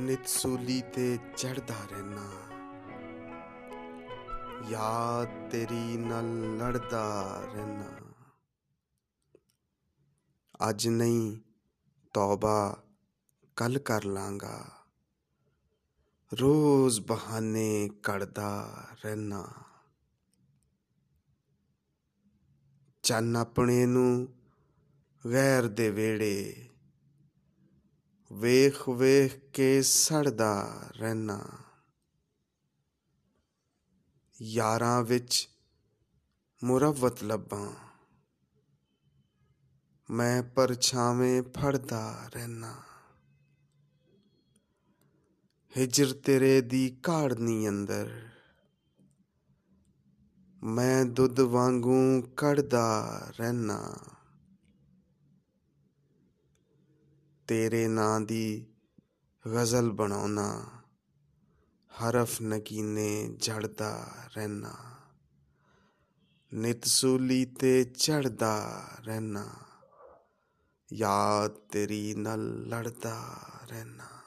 ਨਿਤ ਸੂਲੀ ਤੇ ਚੜਦਾ ਰਹਿਣਾ ਯਾਦ ਤੇਰੀ ਨਾਲ ਲੜਦਾ ਰਹਿਣਾ ਅੱਜ ਨਹੀਂ, ਤੌਬਾ ਕੱਲ ਕਰ ਲਾਂਗਾ। ਰੋਜ਼ ਬਹਾਨੇ ਕੜਦਾ ਰਹਿਣਾ ਚੰਨ ਆਪਣੇ ਨੂੰ, ਗੈਰ ਦੇ ਵੇੜੇ ਵੇਖ ਵੇਖ ਕੇ ਸੜਦਾ ਰਹਿਣਾ ਯਾਰਾਂ ਵਿੱਚ ਮੁਰਵਤ ਲੱਭਾਂ। ਮੈਂ ਪਰਛਾਵੇਂ ਫੜਦਾ ਰਹਿਣਾ ਹਿਜਰ ਤੇਰੇ ਦੀ ਕਾੜਨੀ ਅੰਦਰ। ਮੈਂ ਦੁੱਧ ਵਾਂਗੂ ਕੜਦਾ ਰਹਿਣਾ ਤੇਰੇ ਨਾਂ ਦੀ ਗਜ਼ਲ ਬਣਾਉਣਾ, ਹਰਫ ਨਗੀਨੇ ਜੜਦਾ ਰਹਿਣਾ, ਨਿਤ ਸੂਲੀ ਤੇ ਚੜਦਾ ਰਹਿਣਾ, ਯਾਦ ਤੇਰੀ ਨਾਲ ਲੜਦਾ ਰਹਿਣਾ।